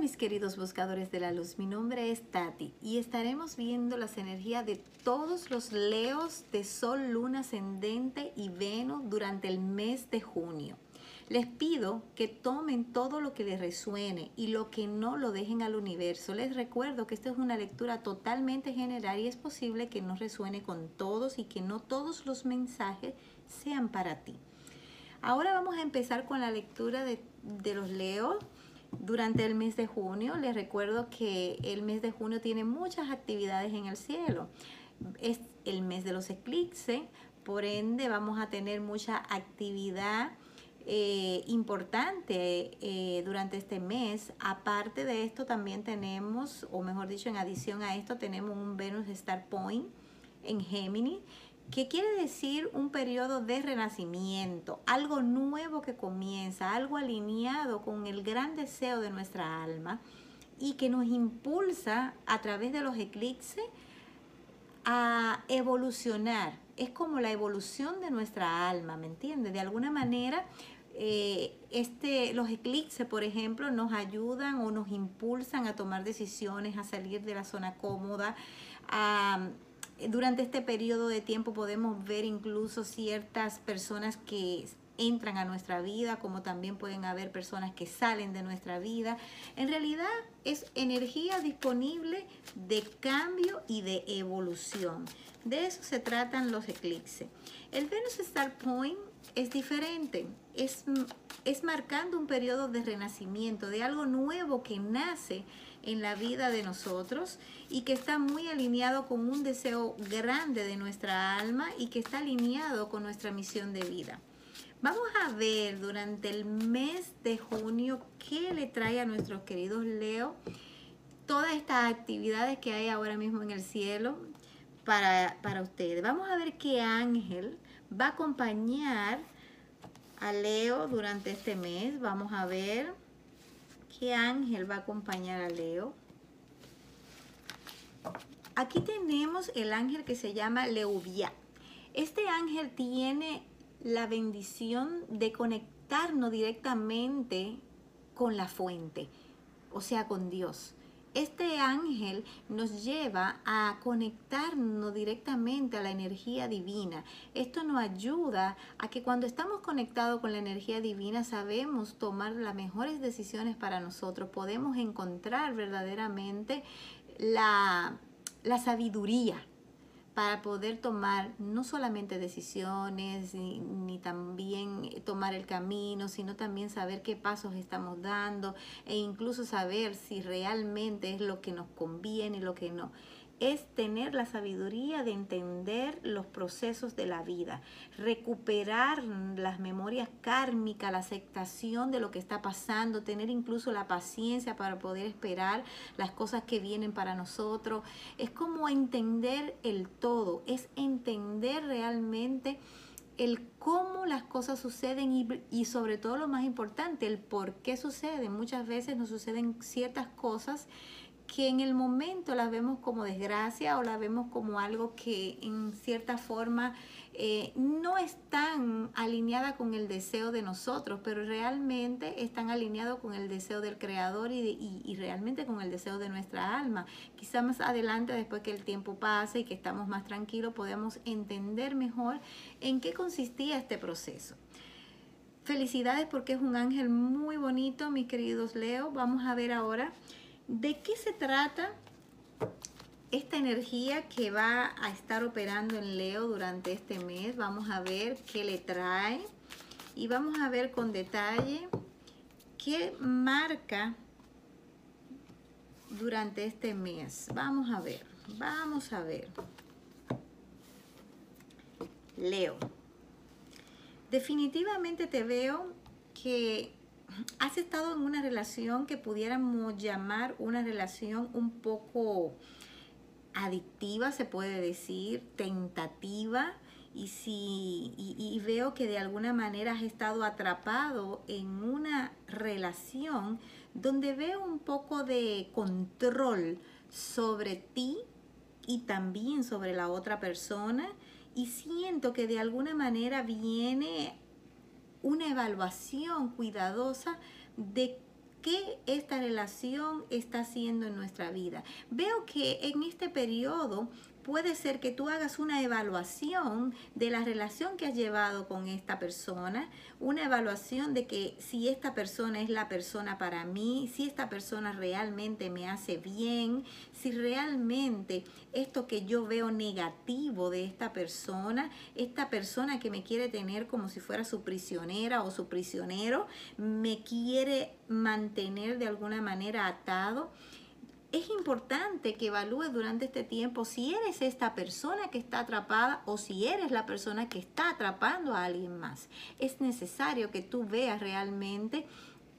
mis queridos buscadores de la luz, mi nombre es Tati y estaremos viendo las energías de todos los leos de Sol, Luna Ascendente y Venus durante el mes de junio. Les pido que tomen todo lo que les resuene y lo que no lo dejen al universo. Les recuerdo que esta es una lectura totalmente general y es posible que no resuene con todos y que no todos los mensajes sean para ti. Ahora vamos a empezar con la lectura de, de los leos durante el mes de junio. Les recuerdo que el mes de junio tiene muchas actividades en el cielo. Es el mes de los eclipses, por ende vamos a tener mucha actividad eh, importante eh, durante este mes. Aparte de esto también tenemos, o mejor dicho, en adición a esto tenemos un Venus Star Point en Géminis ¿Qué quiere decir un periodo de renacimiento, algo nuevo que comienza, algo alineado con el gran deseo de nuestra alma y que nos impulsa a través de los eclipses a evolucionar. Es como la evolución de nuestra alma, ¿me entiendes? De alguna manera, eh, este, los eclipses, por ejemplo, nos ayudan o nos impulsan a tomar decisiones, a salir de la zona cómoda, a durante este periodo de tiempo podemos ver incluso ciertas personas que entran a nuestra vida, como también pueden haber personas que salen de nuestra vida. En realidad es energía disponible de cambio y de evolución. De eso se tratan los eclipses. El Venus Star Point es diferente, es, es marcando un periodo de renacimiento, de algo nuevo que nace en la vida de nosotros y que está muy alineado con un deseo grande de nuestra alma y que está alineado con nuestra misión de vida. Vamos a ver durante el mes de junio qué le trae a nuestros queridos Leo todas estas actividades que hay ahora mismo en el cielo para, para ustedes. Vamos a ver qué ángel va a acompañar a Leo durante este mes. Vamos a ver ¿Qué ángel va a acompañar a Leo? Aquí tenemos el ángel que se llama Leuvia. Este ángel tiene la bendición de conectarnos directamente con la fuente, o sea, con Dios. Este ángel nos lleva a conectarnos directamente a la energía divina. Esto nos ayuda a que cuando estamos conectados con la energía divina sabemos tomar las mejores decisiones para nosotros. Podemos encontrar verdaderamente la, la sabiduría para poder tomar no solamente decisiones ni, también tomar el camino, sino también saber qué pasos estamos dando e incluso saber si realmente es lo que nos conviene y lo que no es tener la sabiduría de entender los procesos de la vida, recuperar las memorias kármicas, la aceptación de lo que está pasando, tener incluso la paciencia para poder esperar las cosas que vienen para nosotros. Es como entender el todo, es entender realmente el cómo las cosas suceden y, y, sobre todo lo más importante, el por qué suceden. Muchas veces nos suceden ciertas cosas que en el momento las vemos como desgracia o las vemos como algo que en cierta forma eh, no están alineada con el deseo de nosotros, pero realmente están alineados con el deseo del Creador y, y, realmente con el deseo de nuestra alma. Quizá más adelante, después que el tiempo pase y que estamos más tranquilos, podamos entender mejor en qué consistía este proceso. Felicidades porque es un ángel muy bonito, mis queridos Leo. Vamos a ver ahora ¿De qué se trata esta energía que va a estar operando en Leo durante este mes? Vamos a ver qué le trae y vamos a ver con detalle qué marca durante este mes. Vamos a ver, vamos a ver. Leo, definitivamente te veo que has estado en una relación que pudiéramos llamar una relación un poco adictiva, se puede decir, tentativa, y, si, y, veo que de alguna manera has estado atrapado en una relación donde veo un poco de control sobre ti y también sobre la otra persona y siento que de alguna manera viene una evaluación cuidadosa de qué esta relación está haciendo en nuestra vida. Veo que en este periodo puede ser que tú hagas una evaluación de la relación que has llevado con esta persona, una evaluación de que si esta persona es la persona para mí, si esta persona realmente me hace bien, si realmente esto que yo veo negativo de esta persona, esta persona que me quiere tener como si fuera su prisionera o su prisionero, me quiere mantener de alguna manera atado es importante que evalúes durante este tiempo si eres esta persona que está atrapada o si eres la persona que está atrapando a alguien más. Es necesario que tú veas realmente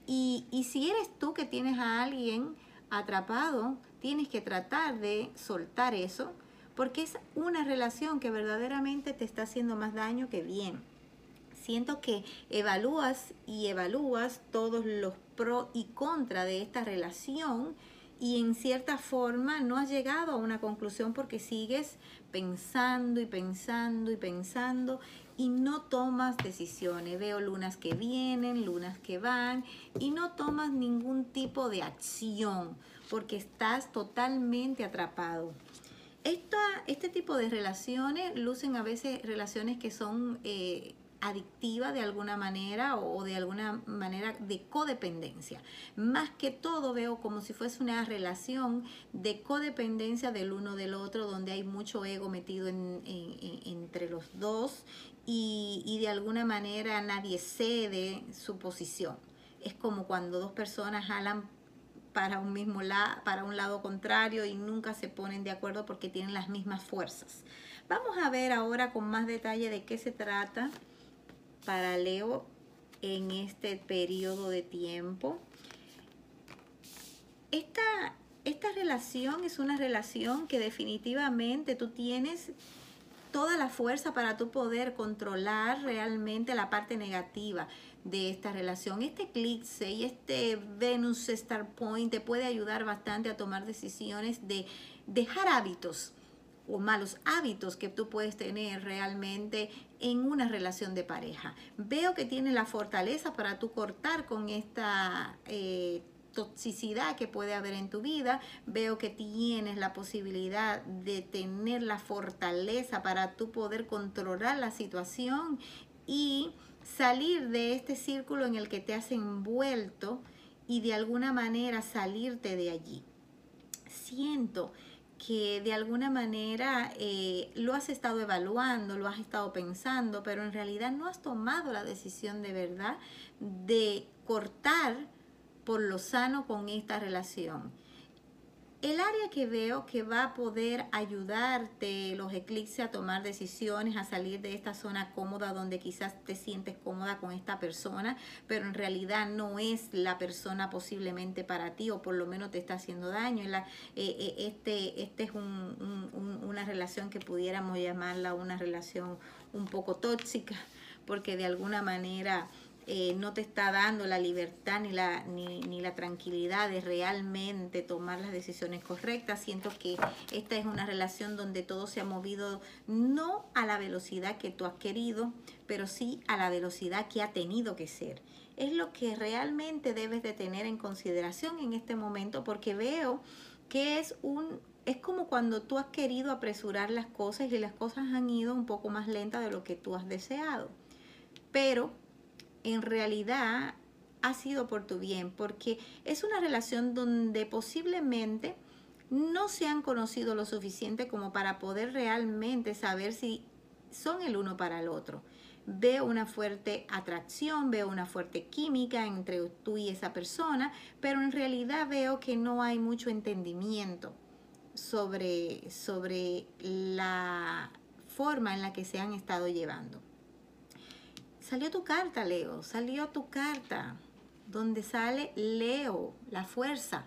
y, y si eres tú que tienes a alguien atrapado, tienes que tratar de soltar eso porque es una relación que verdaderamente te está haciendo más daño que bien. Siento que evalúas y evalúas todos los pros y contra de esta relación y en cierta forma no has llegado a una conclusión porque sigues pensando y pensando y pensando y no tomas decisiones. Veo lunas que vienen, lunas que van y no tomas ningún tipo de acción porque estás totalmente atrapado. este tipo de relaciones lucen a veces relaciones que son eh, adictiva de alguna manera o de alguna manera de codependencia. Más que todo veo como si fuese una relación de codependencia del uno del otro, donde hay mucho ego metido entre los dos y, de alguna manera nadie cede su posición. Es como cuando dos personas jalan para un mismo lado, para un lado contrario y nunca se ponen de acuerdo porque tienen las mismas fuerzas. Vamos a ver ahora con más detalle de qué se trata para Leo en este periodo de tiempo. Esta, esta relación es una relación que definitivamente tú tienes toda la fuerza para tú poder controlar realmente la parte negativa de esta relación. Este eclipse y este Venus Star Point te puede ayudar bastante a tomar decisiones de dejar hábitos o malos hábitos que tú puedes tener realmente en una relación de pareja. Veo que tiene la fortaleza para tú cortar con esta eh, toxicidad que puede haber en tu vida. Veo que tienes la posibilidad de tener la fortaleza para tú poder controlar la situación y salir de este círculo en el que te has envuelto y de alguna manera salirte de allí. Siento que de alguna manera eh, lo has estado evaluando, lo has estado pensando, pero en realidad no has tomado la decisión de verdad de cortar por lo sano con esta relación. El área que veo que va a poder ayudarte los eclipses a tomar decisiones, a salir de esta zona cómoda donde quizás te sientes cómoda con esta persona, pero en realidad no es la persona posiblemente para ti o por lo menos te está haciendo daño. La, eh, eh, este, este es una relación que pudiéramos llamarla una relación un poco tóxica, porque de alguna manera eh, no te está dando la libertad ni la, ni, la tranquilidad de realmente tomar las decisiones correctas. Siento que esta es una relación donde todo se ha movido no a la velocidad que tú has querido, pero sí a la velocidad que ha tenido que ser. Es lo que realmente debes de tener en consideración en este momento porque veo que es un es como cuando tú has querido apresurar las cosas y las cosas han ido un poco más lentas de lo que tú has deseado. Pero en realidad ha sido por tu bien, porque es una relación donde posiblemente no se han conocido lo suficiente como para poder realmente saber si son el uno para el otro. Veo una fuerte atracción, veo una fuerte química entre tú y esa persona, pero en realidad veo que no hay mucho entendimiento sobre, sobre la forma en la que se han estado llevando. Salió tu carta, Leo, salió tu carta, donde sale Leo, la fuerza,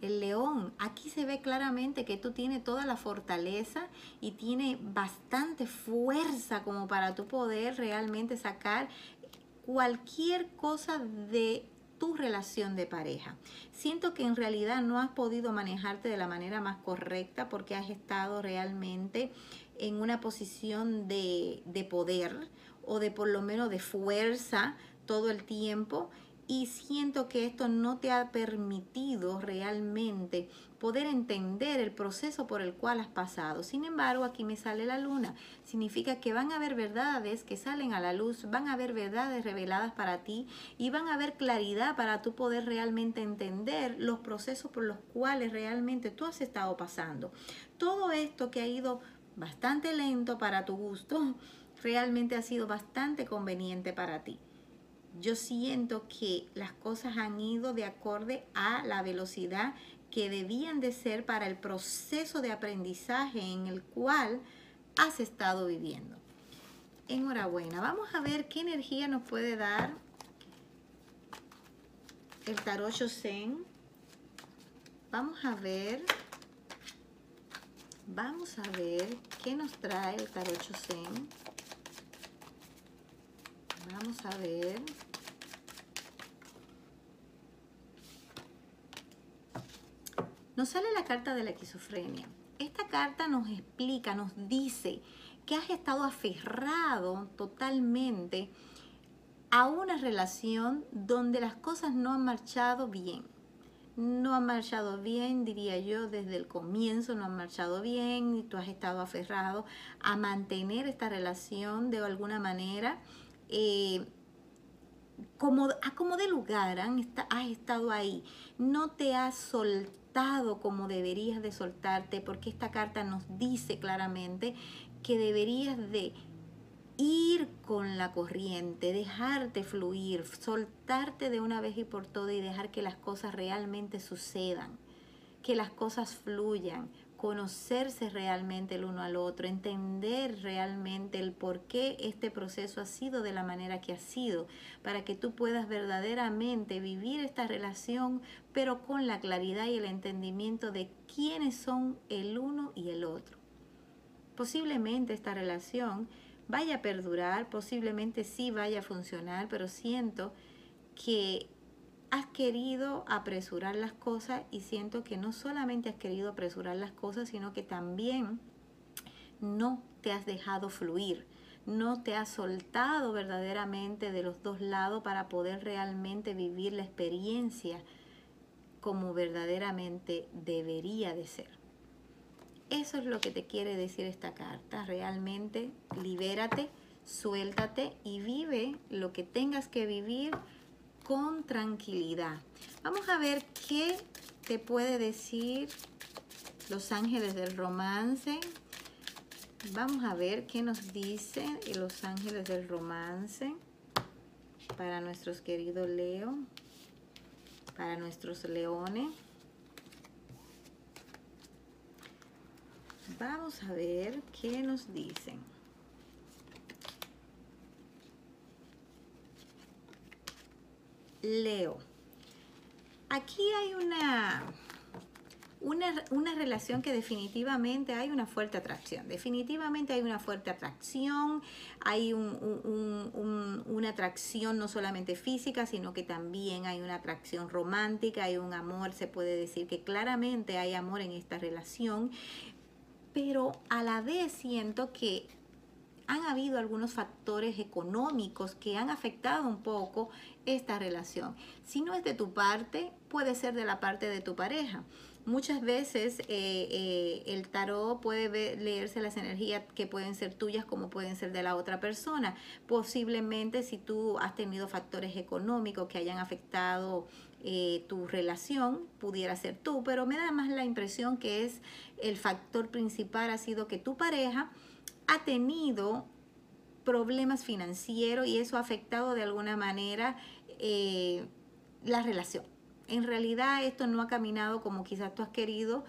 el león. Aquí se ve claramente que tú tienes toda la fortaleza y tiene bastante fuerza como para tú poder realmente sacar cualquier cosa de tu relación de pareja. Siento que en realidad no has podido manejarte de la manera más correcta porque has estado realmente en una posición de, de poder o de por lo menos de fuerza todo el tiempo y siento que esto no te ha permitido realmente poder entender el proceso por el cual has pasado. Sin embargo, aquí me sale la luna. Significa que van a haber verdades que salen a la luz, van a haber verdades reveladas para ti y van a haber claridad para tú poder realmente entender los procesos por los cuales realmente tú has estado pasando. Todo esto que ha ido bastante lento para tu gusto, realmente ha sido bastante conveniente para ti yo siento que las cosas han ido de acorde a la velocidad que debían de ser para el proceso de aprendizaje en el cual has estado viviendo. Enhorabuena. Vamos a ver qué energía nos puede dar el tarot Zen. Vamos a ver. Vamos a ver qué nos trae el tarot Zen. Vamos a ver. Nos sale la carta de la esquizofrenia. Esta carta nos explica, nos dice que has estado aferrado totalmente a una relación donde las cosas no han marchado bien. No han marchado bien, diría yo, desde el comienzo no han marchado bien y tú has estado aferrado a mantener esta relación de alguna manera. Eh, como, a como de lugar has estado ahí, no te has soltado como deberías de soltarte, porque esta carta nos dice claramente que deberías de ir con la corriente, dejarte fluir, soltarte de una vez y por todas y dejar que las cosas realmente sucedan, que las cosas fluyan, conocerse realmente el uno al otro, entender realmente el por qué este proceso ha sido de la manera que ha sido, para que tú puedas verdaderamente vivir esta relación, pero con la claridad y el entendimiento de quiénes son el uno y el otro. Posiblemente esta relación vaya a perdurar, posiblemente sí vaya a funcionar, pero siento que has querido apresurar las cosas y siento que no solamente has querido apresurar las cosas, sino que también no te has dejado fluir, no te has soltado verdaderamente de los dos lados para poder realmente vivir la experiencia como verdaderamente debería de ser. Eso es lo que te quiere decir esta carta. Realmente libérate, suéltate y vive lo que tengas que vivir con tranquilidad. Vamos a ver qué te puede decir los ángeles del romance. Vamos a ver qué nos dicen los ángeles del romance para nuestros queridos Leo, para nuestros leones. Vamos a ver qué nos dicen. Leo. Aquí hay una, una, relación que definitivamente hay una fuerte atracción. Definitivamente hay una fuerte atracción, hay una atracción no solamente física, sino que también hay una atracción romántica, hay un amor, se puede decir que claramente hay amor en esta relación, pero a la vez siento que han habido algunos factores económicos que han afectado un poco esta relación. Si no es de tu parte, puede ser de la parte de tu pareja. Muchas veces eh, eh, el tarot puede leerse las energías que pueden ser tuyas como pueden ser de la otra persona. Posiblemente si tú has tenido factores económicos que hayan afectado eh, tu relación, pudiera ser tú, pero me da más la impresión que es el factor principal ha sido que tu pareja ha tenido problemas financieros y eso ha afectado de alguna manera eh, la relación. En realidad esto no ha caminado como quizás tú has querido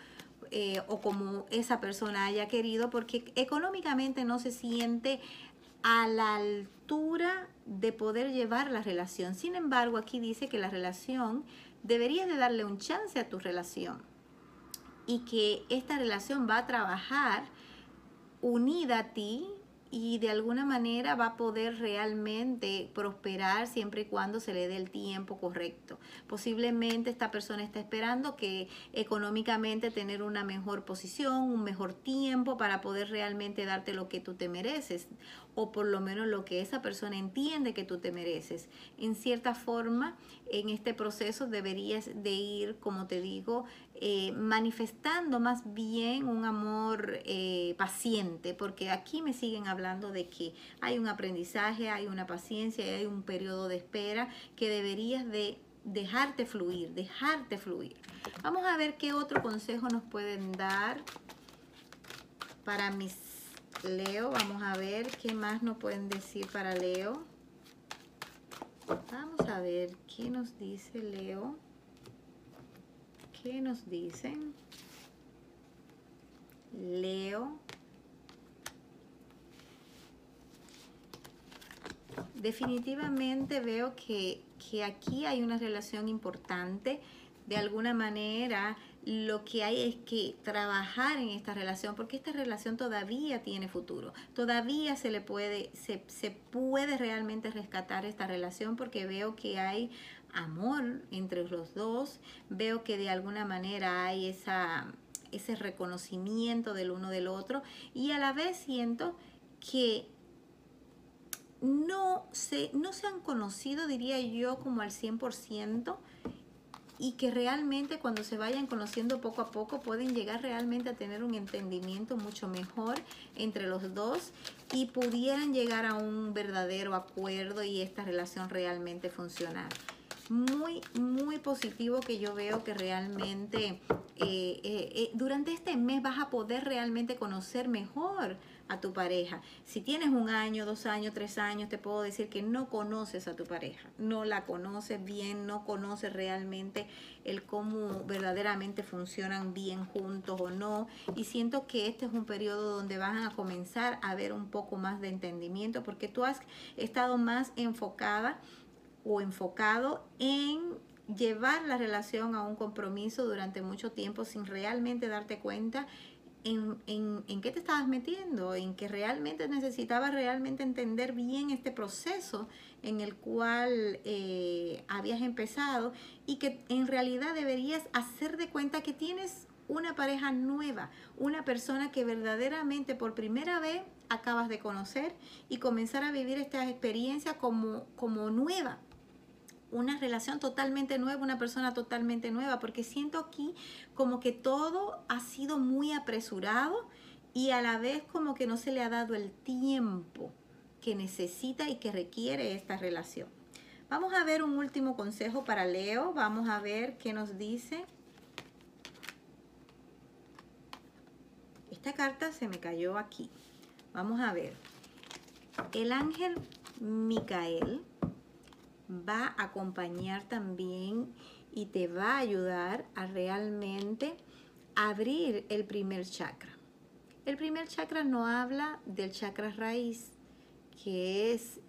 eh, o como esa persona haya querido porque económicamente no se siente a la altura de poder llevar la relación. Sin embargo, aquí dice que la relación deberías de darle un chance a tu relación y que esta relación va a trabajar unida a ti y de alguna manera va a poder realmente prosperar siempre y cuando se le dé el tiempo correcto. Posiblemente esta persona está esperando que económicamente tener una mejor posición, un mejor tiempo para poder realmente darte lo que tú te mereces. o por lo menos lo que esa persona entiende que tú te mereces. En cierta forma, en este proceso deberías de ir, como te digo, eh, manifestando más bien un amor eh, paciente, porque aquí me siguen hablando de que hay un aprendizaje, hay una paciencia, hay un periodo de espera que deberías de dejarte fluir, dejarte fluir. Vamos a ver qué otro consejo nos pueden dar para mis Leo. Vamos a ver qué más nos pueden decir para Leo. Vamos a ver qué nos dice Leo. ¿Qué nos dicen? Leo. Definitivamente veo que, que aquí hay una relación importante. De alguna manera lo que hay es que trabajar en esta relación porque esta relación todavía tiene futuro. Todavía se le puede, se, se puede realmente rescatar esta relación porque veo que hay amor entre los dos, veo que de alguna manera hay esa, ese reconocimiento del uno del otro y a la vez siento que no se, no se han conocido, diría yo, como al 100% y que realmente cuando se vayan conociendo poco a poco pueden llegar realmente a tener un entendimiento mucho mejor entre los dos y pudieran llegar a un verdadero acuerdo y esta relación realmente funcionar muy, muy positivo que yo veo que realmente eh, eh, eh, durante este mes vas a poder realmente conocer mejor a tu pareja. Si tienes un año, dos años, tres años, te puedo decir que no conoces a tu pareja, no la conoces bien, no conoces realmente el cómo verdaderamente funcionan bien juntos o no. Y siento que este es un periodo donde van a comenzar a ver un poco más de entendimiento porque tú has estado más enfocada o enfocado en llevar la relación a un compromiso durante mucho tiempo sin realmente darte cuenta en, en, qué te estabas metiendo, en que realmente necesitabas realmente entender bien este proceso en el cual eh, habías empezado y que en realidad deberías hacer de cuenta que tienes una pareja nueva, una persona que verdaderamente por primera vez acabas de conocer y comenzar a vivir esta experiencia como, como nueva, una relación totalmente nueva, una persona totalmente nueva, porque siento aquí como que todo ha sido muy apresurado y a la vez como que no se le ha dado el tiempo que necesita y que requiere esta relación. Vamos a ver un último consejo para Leo, vamos a ver qué nos dice. Esta carta se me cayó aquí. Vamos a ver. El ángel Micael va a acompañar también y te va a ayudar a realmente abrir el primer chakra. El primer chakra no habla del chakra raíz, que es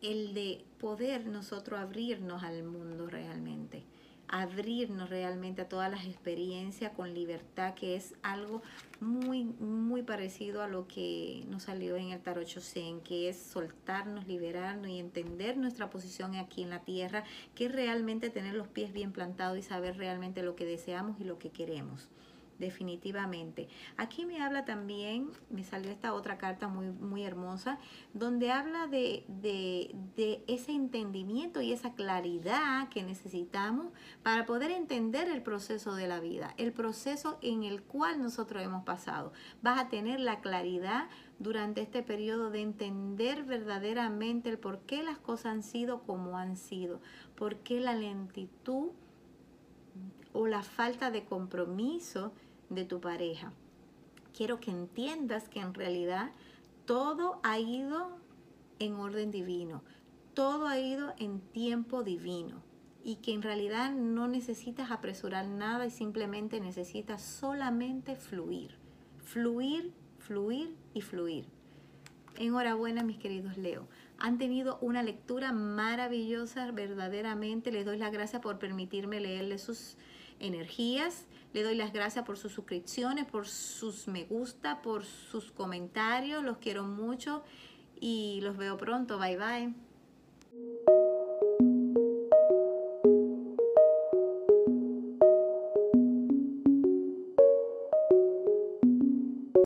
el de poder nosotros abrirnos al mundo realmente abrirnos realmente a todas las experiencias con libertad, que es algo muy, muy parecido a lo que nos salió en el Tarot Chosen, que es soltarnos, liberarnos y entender nuestra posición aquí en la tierra, que es realmente tener los pies bien plantados y saber realmente lo que deseamos y lo que queremos definitivamente. Aquí me habla también, me salió esta otra carta muy, muy hermosa, donde habla de, de, ese entendimiento y esa claridad que necesitamos para poder entender el proceso de la vida, el proceso en el cual nosotros hemos pasado. Vas a tener la claridad durante este periodo de entender verdaderamente el por qué las cosas han sido como han sido, por qué la lentitud o la falta de compromiso de tu pareja. Quiero que entiendas que en realidad todo ha ido en orden divino, todo ha ido en tiempo divino y que en realidad no necesitas apresurar nada y simplemente necesitas solamente fluir, fluir, fluir y fluir. Enhorabuena mis queridos Leo. Han tenido una lectura maravillosa, verdaderamente. Les doy las gracias por permitirme leerles sus energías. Le doy las gracias por sus suscripciones, por sus me gusta, por sus comentarios. Los quiero mucho y los veo pronto. Bye bye.